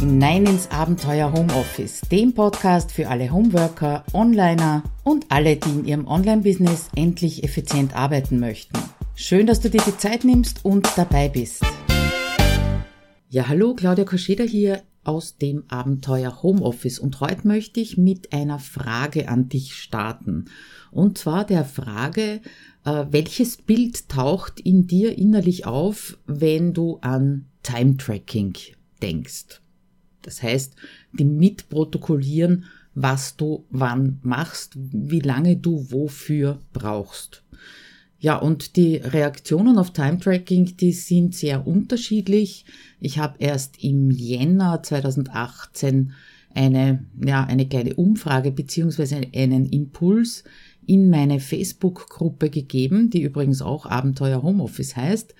hinein ins Abenteuer Homeoffice, dem Podcast für alle Homeworker, Onliner und alle, die in ihrem Online-Business endlich effizient arbeiten möchten. Schön, dass du dir die Zeit nimmst und dabei bist. Ja, hallo, Claudia Koscheda hier aus dem Abenteuer Homeoffice und heute möchte ich mit einer Frage an dich starten. Und zwar der Frage, äh, welches Bild taucht in dir innerlich auf, wenn du an Time Tracking denkst? Das heißt, die mitprotokollieren, was du wann machst, wie lange du wofür brauchst. Ja, und die Reaktionen auf Time Tracking, die sind sehr unterschiedlich. Ich habe erst im Jänner 2018 eine, ja, eine kleine Umfrage beziehungsweise einen Impuls in meine Facebook-Gruppe gegeben, die übrigens auch Abenteuer Homeoffice heißt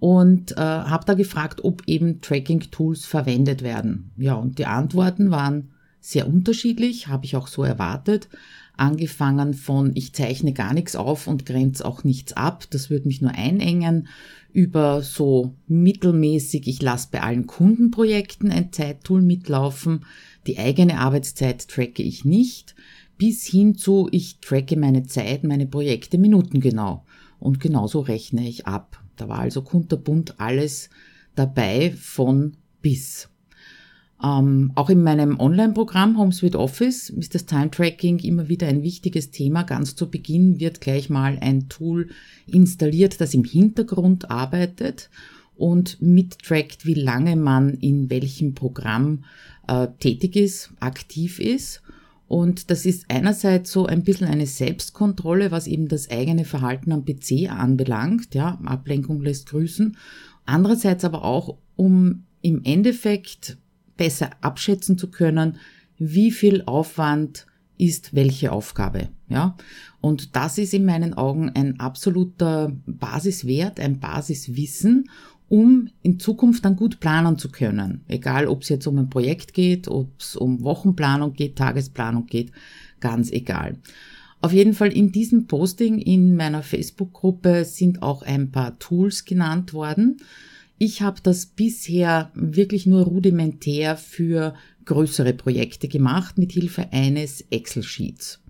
und äh, habe da gefragt, ob eben Tracking-Tools verwendet werden. Ja, und die Antworten waren sehr unterschiedlich, habe ich auch so erwartet. Angefangen von ich zeichne gar nichts auf und grenze auch nichts ab, das würde mich nur einengen, über so mittelmäßig, ich lasse bei allen Kundenprojekten ein Zeittool mitlaufen, die eigene Arbeitszeit tracke ich nicht, bis hin zu ich tracke meine Zeit, meine Projekte minutengenau und genauso rechne ich ab. Da war also kunterbunt alles dabei von bis. Ähm, auch in meinem Online-Programm HomeSuite Office ist das Time-Tracking immer wieder ein wichtiges Thema. Ganz zu Beginn wird gleich mal ein Tool installiert, das im Hintergrund arbeitet und mittrackt, wie lange man in welchem Programm äh, tätig ist, aktiv ist und das ist einerseits so ein bisschen eine Selbstkontrolle, was eben das eigene Verhalten am PC anbelangt. Ja, Ablenkung lässt grüßen. Andererseits aber auch, um im Endeffekt besser abschätzen zu können, wie viel Aufwand ist welche Aufgabe. Ja, und das ist in meinen Augen ein absoluter Basiswert, ein Basiswissen um in Zukunft dann gut planen zu können. Egal, ob es jetzt um ein Projekt geht, ob es um Wochenplanung geht, Tagesplanung geht, ganz egal. Auf jeden Fall in diesem Posting in meiner Facebook-Gruppe sind auch ein paar Tools genannt worden. Ich habe das bisher wirklich nur rudimentär für größere Projekte gemacht mit Hilfe eines Excel-Sheets.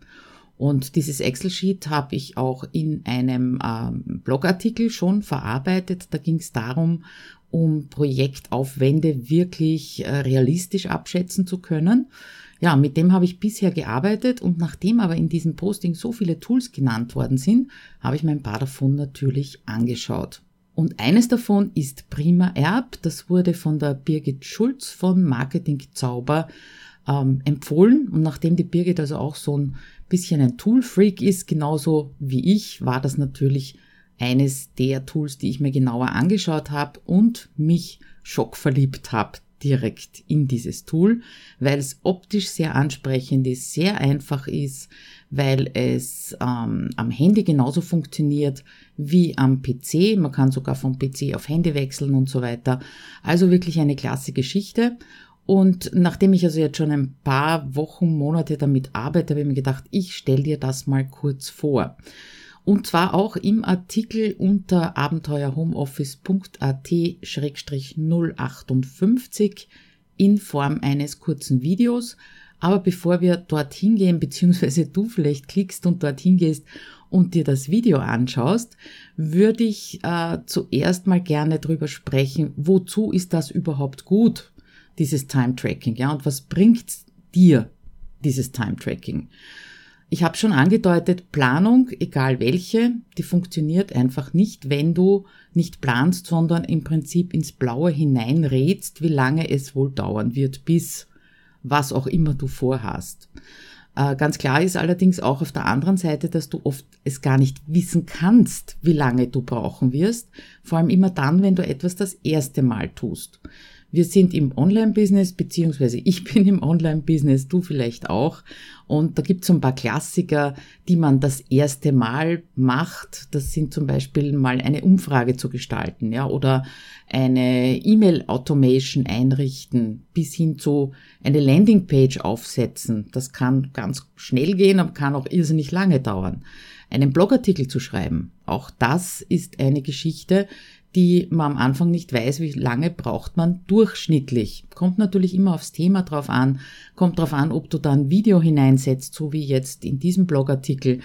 Und dieses Excel-Sheet habe ich auch in einem ähm, Blogartikel schon verarbeitet. Da ging es darum, um Projektaufwände wirklich äh, realistisch abschätzen zu können. Ja, mit dem habe ich bisher gearbeitet und nachdem aber in diesem Posting so viele Tools genannt worden sind, habe ich mir ein paar davon natürlich angeschaut. Und eines davon ist Prima Erb. Das wurde von der Birgit Schulz von Marketing Zauber ähm, empfohlen. Und nachdem die Birgit also auch so ein bisschen ein Tool-Freak ist, genauso wie ich, war das natürlich eines der Tools, die ich mir genauer angeschaut habe und mich schockverliebt habe direkt in dieses Tool, weil es optisch sehr ansprechend ist, sehr einfach ist, weil es ähm, am Handy genauso funktioniert wie am PC. Man kann sogar vom PC auf Handy wechseln und so weiter. Also wirklich eine klasse Geschichte. Und nachdem ich also jetzt schon ein paar Wochen, Monate damit arbeite, habe ich mir gedacht, ich stelle dir das mal kurz vor. Und zwar auch im Artikel unter abenteuerhomeoffice.at-058 in Form eines kurzen Videos. Aber bevor wir dorthin gehen, beziehungsweise du vielleicht klickst und dorthin gehst und dir das Video anschaust, würde ich äh, zuerst mal gerne drüber sprechen, wozu ist das überhaupt gut? Dieses Time-Tracking, ja, und was bringt dir dieses Time-Tracking? Ich habe schon angedeutet, Planung, egal welche, die funktioniert einfach nicht, wenn du nicht planst, sondern im Prinzip ins Blaue hineinrätst, wie lange es wohl dauern wird, bis was auch immer du vorhast. Äh, ganz klar ist allerdings auch auf der anderen Seite, dass du oft es gar nicht wissen kannst, wie lange du brauchen wirst, vor allem immer dann, wenn du etwas das erste Mal tust. Wir sind im Online-Business, beziehungsweise ich bin im Online-Business, du vielleicht auch. Und da gibt es ein paar Klassiker, die man das erste Mal macht. Das sind zum Beispiel mal eine Umfrage zu gestalten, ja, oder eine E-Mail-Automation einrichten, bis hin zu eine Landingpage aufsetzen. Das kann ganz schnell gehen, aber kann auch irrsinnig lange dauern. Einen Blogartikel zu schreiben. Auch das ist eine Geschichte, die man am Anfang nicht weiß, wie lange braucht man durchschnittlich. Kommt natürlich immer aufs Thema drauf an, kommt drauf an, ob du da ein Video hineinsetzt, so wie jetzt in diesem Blogartikel,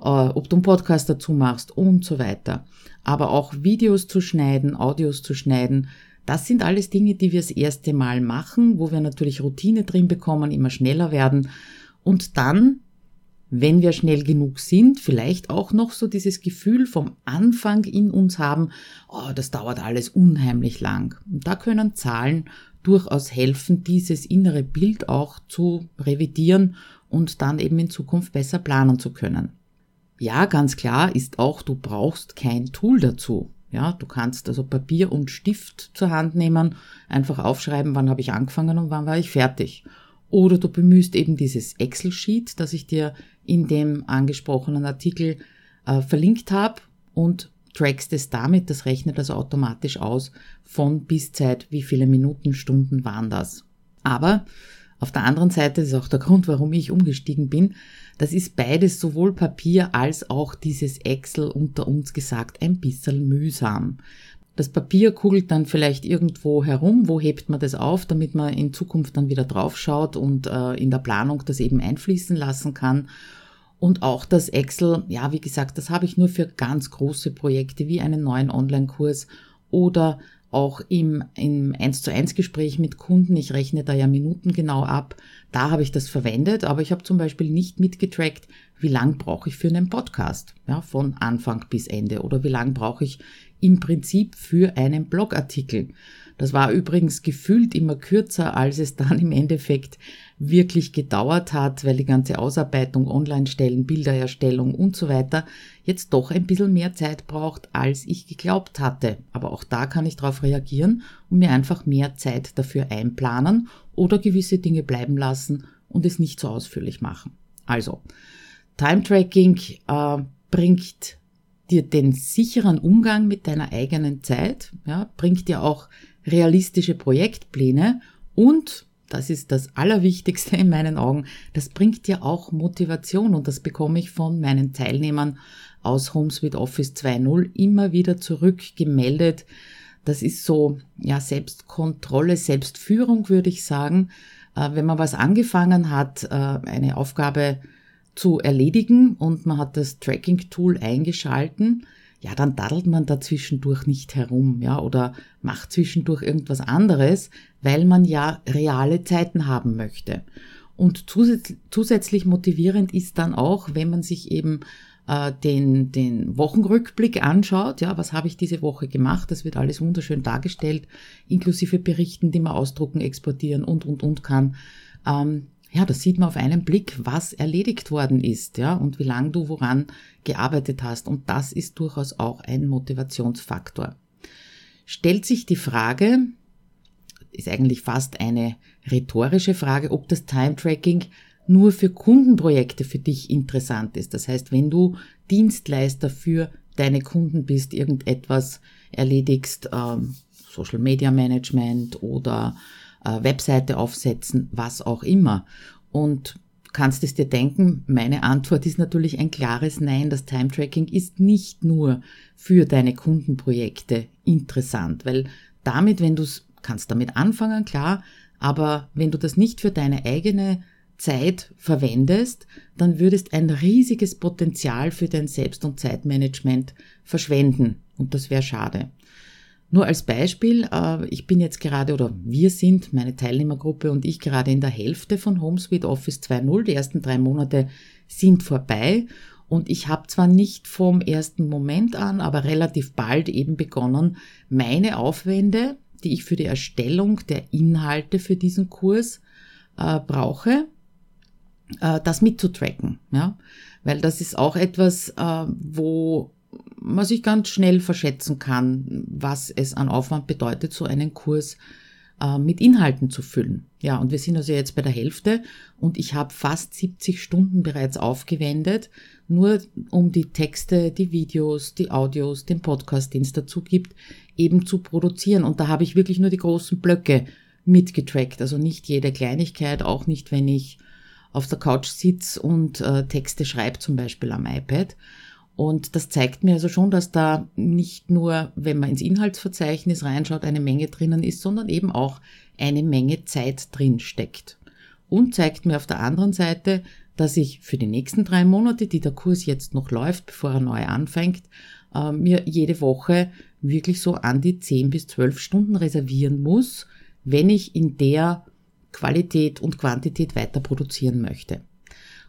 äh, ob du einen Podcast dazu machst und so weiter. Aber auch Videos zu schneiden, Audios zu schneiden, das sind alles Dinge, die wir das erste Mal machen, wo wir natürlich Routine drin bekommen, immer schneller werden und dann wenn wir schnell genug sind, vielleicht auch noch so dieses Gefühl vom Anfang in uns haben, oh, das dauert alles unheimlich lang. Und da können Zahlen durchaus helfen, dieses innere Bild auch zu revidieren und dann eben in Zukunft besser planen zu können. Ja, ganz klar ist auch, du brauchst kein Tool dazu. Ja, du kannst also Papier und Stift zur Hand nehmen, einfach aufschreiben, wann habe ich angefangen und wann war ich fertig. Oder du bemühst eben dieses Excel-Sheet, das ich dir in dem angesprochenen Artikel äh, verlinkt habe und trackst es damit, das rechnet also automatisch aus von bis Zeit, wie viele Minuten, Stunden waren das. Aber auf der anderen Seite, ist auch der Grund, warum ich umgestiegen bin, das ist beides sowohl Papier als auch dieses Excel unter uns gesagt ein bisschen mühsam. Das Papier kugelt dann vielleicht irgendwo herum. Wo hebt man das auf, damit man in Zukunft dann wieder draufschaut und äh, in der Planung das eben einfließen lassen kann? Und auch das Excel, ja, wie gesagt, das habe ich nur für ganz große Projekte wie einen neuen Online-Kurs oder auch im, im 1 zu 1 Gespräch mit Kunden. Ich rechne da ja Minuten genau ab. Da habe ich das verwendet, aber ich habe zum Beispiel nicht mitgetrackt, wie lang brauche ich für einen Podcast, ja, von Anfang bis Ende oder wie lang brauche ich im Prinzip für einen Blogartikel. Das war übrigens gefühlt immer kürzer, als es dann im Endeffekt wirklich gedauert hat, weil die ganze Ausarbeitung, Online-Stellen, Bildererstellung und so weiter jetzt doch ein bisschen mehr Zeit braucht, als ich geglaubt hatte. Aber auch da kann ich darauf reagieren und mir einfach mehr Zeit dafür einplanen oder gewisse Dinge bleiben lassen und es nicht so ausführlich machen. Also, Time-Tracking äh, bringt dir den sicheren Umgang mit deiner eigenen Zeit, ja, bringt dir auch realistische Projektpläne und das ist das Allerwichtigste in meinen Augen. Das bringt dir auch Motivation und das bekomme ich von meinen Teilnehmern aus HomeSuite Office 2.0 immer wieder zurückgemeldet. Das ist so, ja, Selbstkontrolle, Selbstführung, würde ich sagen. Äh, wenn man was angefangen hat, äh, eine Aufgabe zu erledigen und man hat das Tracking-Tool eingeschalten, ja, dann daddelt man da zwischendurch nicht herum, ja, oder macht zwischendurch irgendwas anderes, weil man ja reale Zeiten haben möchte. Und zusätzlich motivierend ist dann auch, wenn man sich eben äh, den, den Wochenrückblick anschaut, ja, was habe ich diese Woche gemacht, das wird alles wunderschön dargestellt, inklusive Berichten, die man ausdrucken, exportieren und, und, und kann. Ähm, ja, da sieht man auf einen Blick, was erledigt worden ist, ja, und wie lange du woran gearbeitet hast. Und das ist durchaus auch ein Motivationsfaktor. Stellt sich die Frage, ist eigentlich fast eine rhetorische Frage, ob das Time-Tracking nur für Kundenprojekte für dich interessant ist. Das heißt, wenn du Dienstleister für deine Kunden bist, irgendetwas erledigst, ähm, Social Media Management oder äh, Webseite aufsetzen, was auch immer. Und kannst es dir denken, meine Antwort ist natürlich ein klares Nein. Das Time Tracking ist nicht nur für deine Kundenprojekte interessant, weil damit, wenn du es kannst damit anfangen, klar, aber wenn du das nicht für deine eigene Zeit verwendest, dann würdest ein riesiges Potenzial für dein Selbst- und Zeitmanagement verschwenden. Und das wäre schade. Nur als Beispiel, äh, ich bin jetzt gerade oder wir sind, meine Teilnehmergruppe und ich gerade in der Hälfte von HomeSuite Office 2.0. Die ersten drei Monate sind vorbei und ich habe zwar nicht vom ersten Moment an, aber relativ bald eben begonnen, meine Aufwände, die ich für die Erstellung der Inhalte für diesen Kurs äh, brauche, äh, das mitzutracken. Ja? Weil das ist auch etwas, äh, wo man sich ganz schnell verschätzen kann, was es an Aufwand bedeutet, so einen Kurs äh, mit Inhalten zu füllen. Ja, und wir sind also jetzt bei der Hälfte und ich habe fast 70 Stunden bereits aufgewendet, nur um die Texte, die Videos, die Audios, den Podcast, den es dazu gibt, eben zu produzieren. Und da habe ich wirklich nur die großen Blöcke mitgetrackt, also nicht jede Kleinigkeit, auch nicht, wenn ich auf der Couch sitze und äh, Texte schreibe, zum Beispiel am iPad. Und das zeigt mir also schon, dass da nicht nur, wenn man ins Inhaltsverzeichnis reinschaut, eine Menge drinnen ist, sondern eben auch eine Menge Zeit drin steckt. Und zeigt mir auf der anderen Seite, dass ich für die nächsten drei Monate, die der Kurs jetzt noch läuft, bevor er neu anfängt, äh, mir jede Woche wirklich so an die 10 bis 12 Stunden reservieren muss, wenn ich in der Qualität und Quantität weiter produzieren möchte.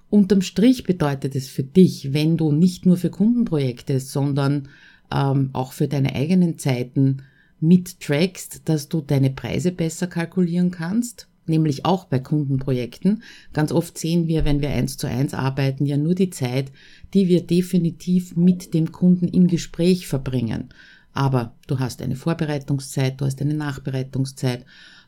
Unterm Strich bedeutet es für dich, wenn du nicht nur für Kundenprojekte, sondern ähm, auch für deine eigenen Zeiten mittrackst, dass du deine Preise besser kalkulieren kannst, nämlich auch bei Kundenprojekten. Ganz oft sehen wir, wenn wir eins zu eins arbeiten, ja nur die Zeit, die wir definitiv mit dem Kunden im Gespräch verbringen. Aber du hast eine Vorbereitungszeit, du hast eine Nachbereitungszeit,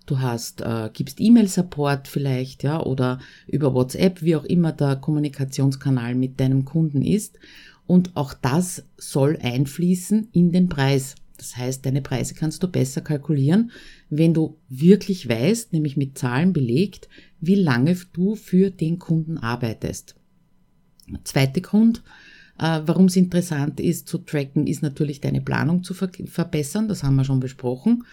du hast, äh, gibst E-Mail-Support vielleicht, ja, oder über WhatsApp, wie auch immer der Kommunikationskanal mit deinem Kunden ist. Und auch das soll einfließen in den Preis. Das heißt, deine Preise kannst du besser kalkulieren, wenn du wirklich weißt, nämlich mit Zahlen belegt, wie lange du für den Kunden arbeitest. Zweiter Grund, äh, warum es interessant ist zu tracken, ist natürlich deine Planung zu ver verbessern, das haben wir schon besprochen,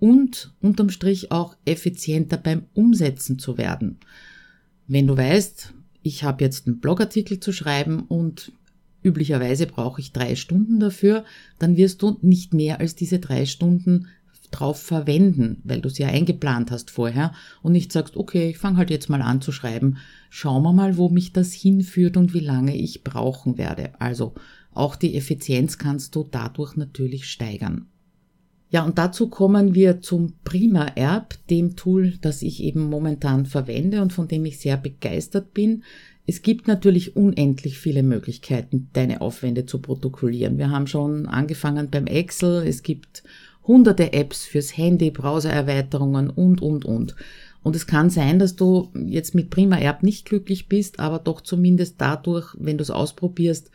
und unterm Strich auch effizienter beim Umsetzen zu werden. Wenn du weißt, ich habe jetzt einen Blogartikel zu schreiben und üblicherweise brauche ich drei Stunden dafür, dann wirst du nicht mehr als diese drei Stunden drauf verwenden, weil du es ja eingeplant hast vorher und nicht sagst, okay, ich fange halt jetzt mal an zu schreiben, schauen wir mal, wo mich das hinführt und wie lange ich brauchen werde. Also auch die Effizienz kannst du dadurch natürlich steigern. Ja, und dazu kommen wir zum Prima Erb, dem Tool, das ich eben momentan verwende und von dem ich sehr begeistert bin. Es gibt natürlich unendlich viele Möglichkeiten, deine Aufwände zu protokollieren. Wir haben schon angefangen beim Excel, es gibt hunderte Apps fürs Handy, Browsererweiterungen und, und, und. Und es kann sein, dass du jetzt mit Prima Erb nicht glücklich bist, aber doch zumindest dadurch, wenn du es ausprobierst,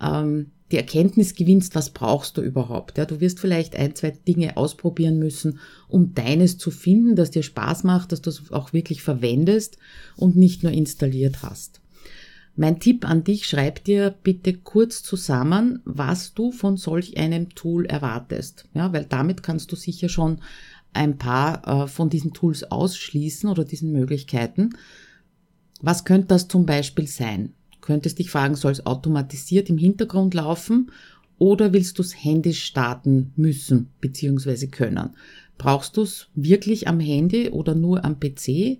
ähm, die Erkenntnis gewinnst, was brauchst du überhaupt. Ja, du wirst vielleicht ein, zwei Dinge ausprobieren müssen, um deines zu finden, das dir Spaß macht, dass du es auch wirklich verwendest und nicht nur installiert hast. Mein Tipp an dich, schreib dir bitte kurz zusammen, was du von solch einem Tool erwartest. Ja, weil damit kannst du sicher schon ein paar äh, von diesen Tools ausschließen oder diesen Möglichkeiten. Was könnte das zum Beispiel sein? Könntest dich fragen, soll es automatisiert im Hintergrund laufen oder willst du es händisch starten müssen bzw. können? Brauchst du es wirklich am Handy oder nur am PC?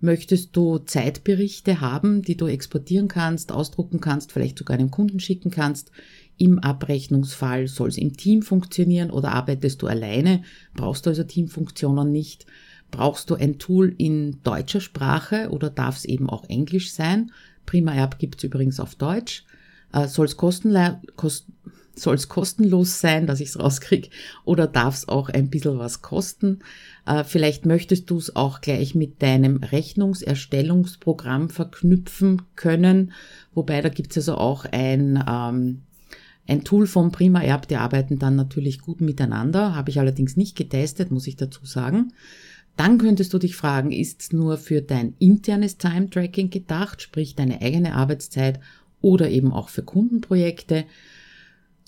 Möchtest du Zeitberichte haben, die du exportieren kannst, ausdrucken kannst, vielleicht sogar einem Kunden schicken kannst? Im Abrechnungsfall soll es im Team funktionieren oder arbeitest du alleine? Brauchst du also Teamfunktionen nicht? Brauchst du ein Tool in deutscher Sprache oder darf es eben auch Englisch sein? Prima Erb gibt's übrigens auf Deutsch. Äh, Soll es kostenla kost soll's kostenlos sein, dass ich es rauskriege, oder darf es auch ein bisschen was kosten? Äh, vielleicht möchtest du es auch gleich mit deinem Rechnungserstellungsprogramm verknüpfen können, wobei da gibt's also auch ein, ähm, ein Tool vom Prima Erb, die arbeiten dann natürlich gut miteinander, habe ich allerdings nicht getestet, muss ich dazu sagen. Dann könntest du dich fragen, ist es nur für dein internes Time-Tracking gedacht, sprich deine eigene Arbeitszeit oder eben auch für Kundenprojekte?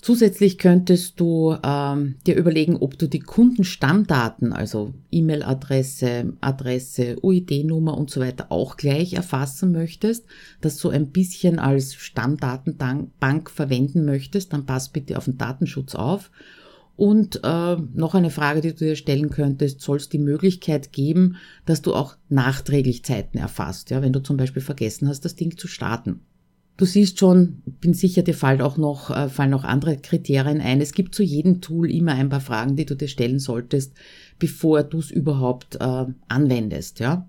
Zusätzlich könntest du ähm, dir überlegen, ob du die Kundenstammdaten, also E-Mail-Adresse, Adresse, UID-Nummer und so weiter auch gleich erfassen möchtest, das so ein bisschen als Stammdatenbank verwenden möchtest, dann pass bitte auf den Datenschutz auf. Und äh, noch eine Frage, die du dir stellen könntest, soll es die Möglichkeit geben, dass du auch nachträglich Zeiten erfasst, ja, wenn du zum Beispiel vergessen hast, das Ding zu starten. Du siehst schon, bin sicher, dir fallen auch noch, äh, fallen auch andere Kriterien ein. Es gibt zu jedem Tool immer ein paar Fragen, die du dir stellen solltest, bevor du es überhaupt äh, anwendest, ja.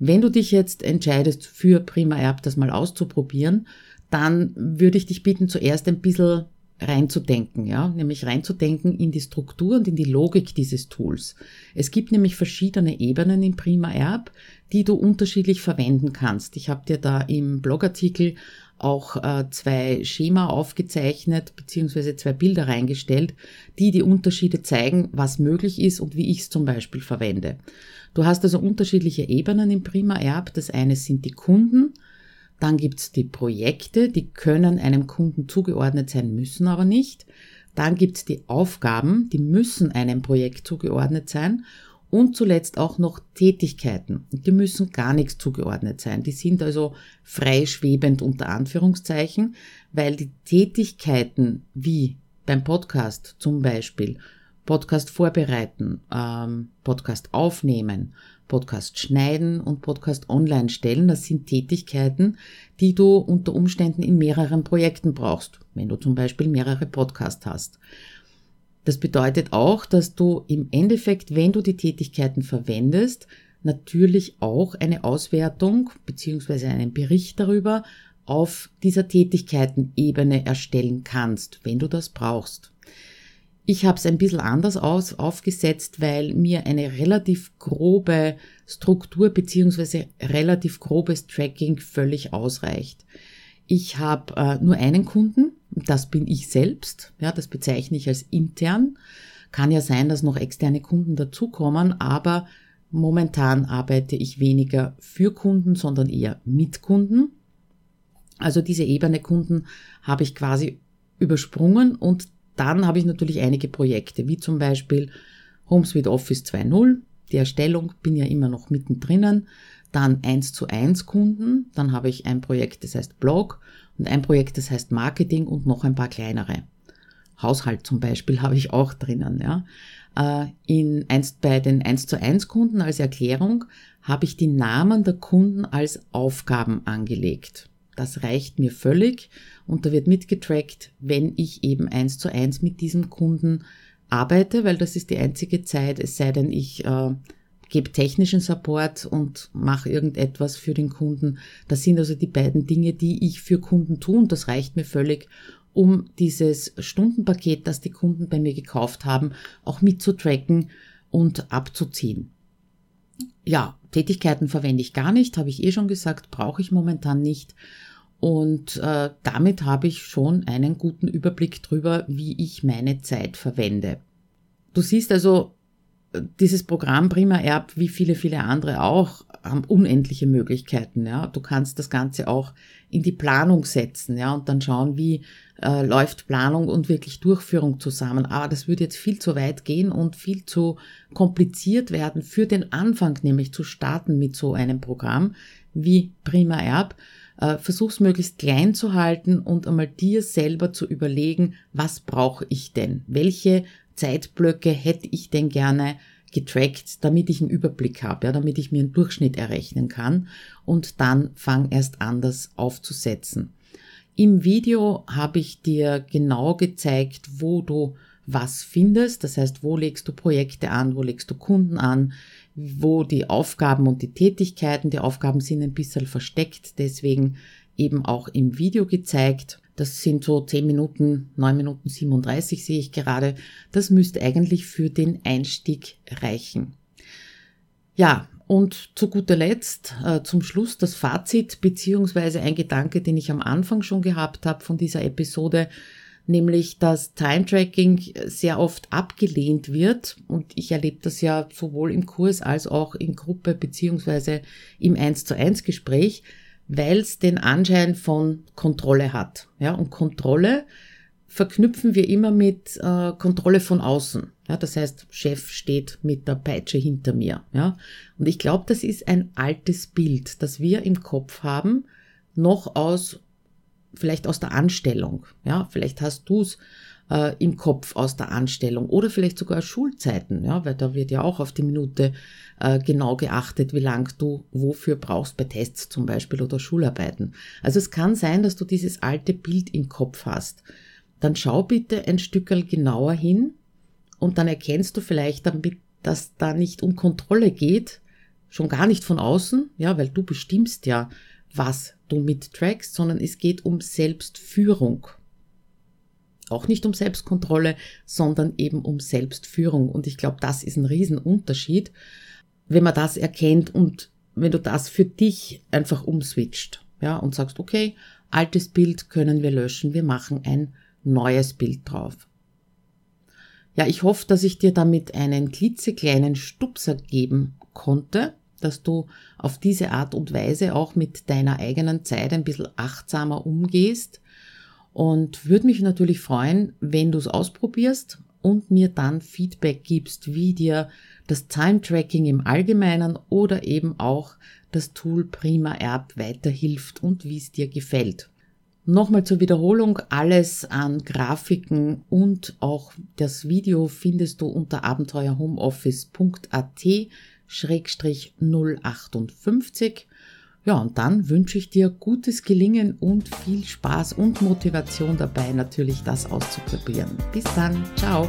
Wenn du dich jetzt entscheidest, für Prima Erb das mal auszuprobieren, dann würde ich dich bitten, zuerst ein bisschen reinzudenken, ja, nämlich reinzudenken in die Struktur und in die Logik dieses Tools. Es gibt nämlich verschiedene Ebenen im Prima Erb, die du unterschiedlich verwenden kannst. Ich habe dir da im Blogartikel auch äh, zwei Schema aufgezeichnet beziehungsweise zwei Bilder reingestellt, die die Unterschiede zeigen, was möglich ist und wie ich es zum Beispiel verwende. Du hast also unterschiedliche Ebenen im Prima Erb. Das eine sind die Kunden, Dann gibt's die Projekte, die können einem Kunden zugeordnet sein, müssen aber nicht. Dann gibt's die Aufgaben, die müssen einem Projekt zugeordnet sein. Und zuletzt auch noch Tätigkeiten. Die müssen gar nichts zugeordnet sein. Die sind also freischwebend unter Anführungszeichen, weil die Tätigkeiten wie beim Podcast zum Beispiel Podcast vorbereiten, ähm, Podcast aufnehmen, Podcast schneiden und Podcast online stellen. Das sind Tätigkeiten, die du unter Umständen in mehreren Projekten brauchst, wenn du zum Beispiel mehrere Podcasts hast. Das bedeutet auch, dass du im Endeffekt, wenn du die Tätigkeiten verwendest, natürlich auch eine Auswertung bzw. einen Bericht darüber auf dieser Tätigkeitenebene erstellen kannst, wenn du das brauchst. Ich habe es ein bisschen anders aus, aufgesetzt, weil mir eine relativ grobe Struktur beziehungsweise relativ grobes Tracking völlig ausreicht. Ich habe äh, nur einen Kunden, das bin ich selbst, ja, das bezeichne ich als intern. Kann ja sein, dass noch externe Kunden dazukommen, aber momentan arbeite ich weniger für Kunden, sondern eher mit Kunden. Also diese Ebene Kunden habe ich quasi übersprungen und dann habe ich natürlich einige Projekte, wie zum Beispiel HomeSuite Office 2.0. Die Erstellung bin ja immer noch mittendrin. Dann 1 zu 1 Kunden. Dann habe ich ein Projekt, das heißt Blog und ein Projekt, das heißt Marketing und noch ein paar kleinere. Haushalt zum Beispiel habe ich auch drinnen, ja. Äh, in eins, bei den 1 zu 1 Kunden als Erklärung habe ich die Namen der Kunden als Aufgaben angelegt. Das reicht mir völlig und da wird mitgetrackt, wenn ich eben eins zu eins mit diesem Kunden arbeite, weil das ist die einzige Zeit, es sei denn, ich äh, gebe technischen Support und mache irgendetwas für den Kunden. Das sind also die beiden Dinge, die ich für Kunden tue und das reicht mir völlig, um dieses Stundenpaket, das die Kunden bei mir gekauft haben, auch mitzutracken und abzuziehen. Ja, Tätigkeiten verwende ich gar nicht, habe ich eh schon gesagt, brauche ich momentan nicht. Und äh, damit habe ich schon einen guten Überblick drüber, wie ich meine Zeit verwende. Du siehst also, dieses Programm Prima Erb, wie viele, viele andere auch, haben unendliche Möglichkeiten. Ja, du kannst das Ganze auch in die Planung setzen, ja, und dann schauen, wie äh, läuft Planung und wirklich Durchführung zusammen. Aber das würde jetzt viel zu weit gehen und viel zu kompliziert werden für den Anfang, nämlich zu starten mit so einem Programm wie Prima Erb. Äh, versuch's möglichst klein zu halten und einmal dir selber zu überlegen, was brauche ich denn? Welche Zeitblöcke hätte ich denn gerne getrackt, damit ich einen Überblick habe, ja, damit ich mir einen Durchschnitt errechnen kann und dann fang erst an, das aufzusetzen. Im Video habe ich dir genau gezeigt, wo du was findest, das heißt, wo legst du Projekte an, wo legst du Kunden an, wo die Aufgaben und die Tätigkeiten, die Aufgaben sind ein bisschen versteckt, deswegen eben auch im Video gezeigt. Das sind so 10 Minuten, 9 Minuten 37 sehe ich gerade. Das müsste eigentlich für den Einstieg reichen. Ja, und zu guter Letzt, äh, zum Schluss das Fazit beziehungsweise ein Gedanke, den ich am Anfang schon gehabt habe von dieser Episode, nämlich dass Time Tracking sehr oft abgelehnt wird und ich erlebe das ja sowohl im Kurs als auch in Gruppe beziehungsweise im 1 zu 1 Gespräch, weil es den Anschein von Kontrolle hat. Ja, und Kontrolle verknüpfen wir immer mit äh, Kontrolle von außen. Ja, das heißt, Chef steht mit der Peitsche hinter mir. Ja, und ich glaube, das ist ein altes Bild, das wir im Kopf haben, noch aus vielleicht aus der Anstellung. Ja, vielleicht hast du es äh, im Kopf aus der Anstellung oder vielleicht sogar Schulzeiten, ja, weil da wird ja auch auf die Minute äh, genau geachtet, wie lang du wofür brauchst bei Tests zum Beispiel oder Schularbeiten. Also es kann sein, dass du dieses alte Bild im Kopf hast. Dann schau bitte ein Stückel genauer hin und dann erkennst du vielleicht damit, dass da nicht um Kontrolle geht, schon gar nicht von außen, ja, weil du bestimmst ja, was du mittrackst, sondern es geht um Selbstführung. Auch nicht um Selbstkontrolle, sondern eben um Selbstführung. Und ich glaube, das ist ein Riesenunterschied, wenn man das erkennt und wenn du das für dich einfach umswitcht, ja, und sagst, okay, altes Bild können wir löschen, wir machen ein neues Bild drauf. Ja, ich hoffe, dass ich dir damit einen klitzekleinen Stupser geben konnte, dass du auf diese Art und Weise auch mit deiner eigenen Zeit ein bisschen achtsamer umgehst und würde mich natürlich freuen, wenn du es ausprobierst und mir dann Feedback gibst, wie dir das Time-Tracking im Allgemeinen oder eben auch das Tool Prima App weiterhilft und wie es dir gefällt. Nochmal zur Wiederholung, alles an Grafiken und auch das Video findest du unter abenteuerhomeoffice.at 058. Ja, und dann wünsche ich dir gutes Gelingen und viel Spaß und Motivation dabei, natürlich das auszuprobieren. Bis dann, ciao.